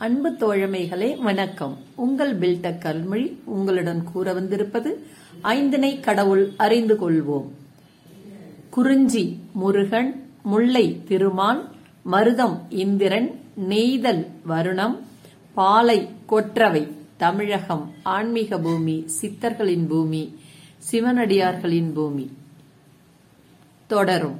அன்பு தோழமைகளே வணக்கம். உங்கள் பில்டக் கல்மொழி உங்களுடன் கூற வந்திருப்பது ஐந்தினை கடவுள் அறிந்து கொள்வோம். குறிஞ்சி முருகன் முல்லை திருமால் மருதம் இந்திரன் நெய்தல் வருணம் பாலை கொற்றவை தமிழகம் ஆன்மீக பூமி சித்தர்களின் பூமி சிவனடியார்களின் பூமி. தொடரும்.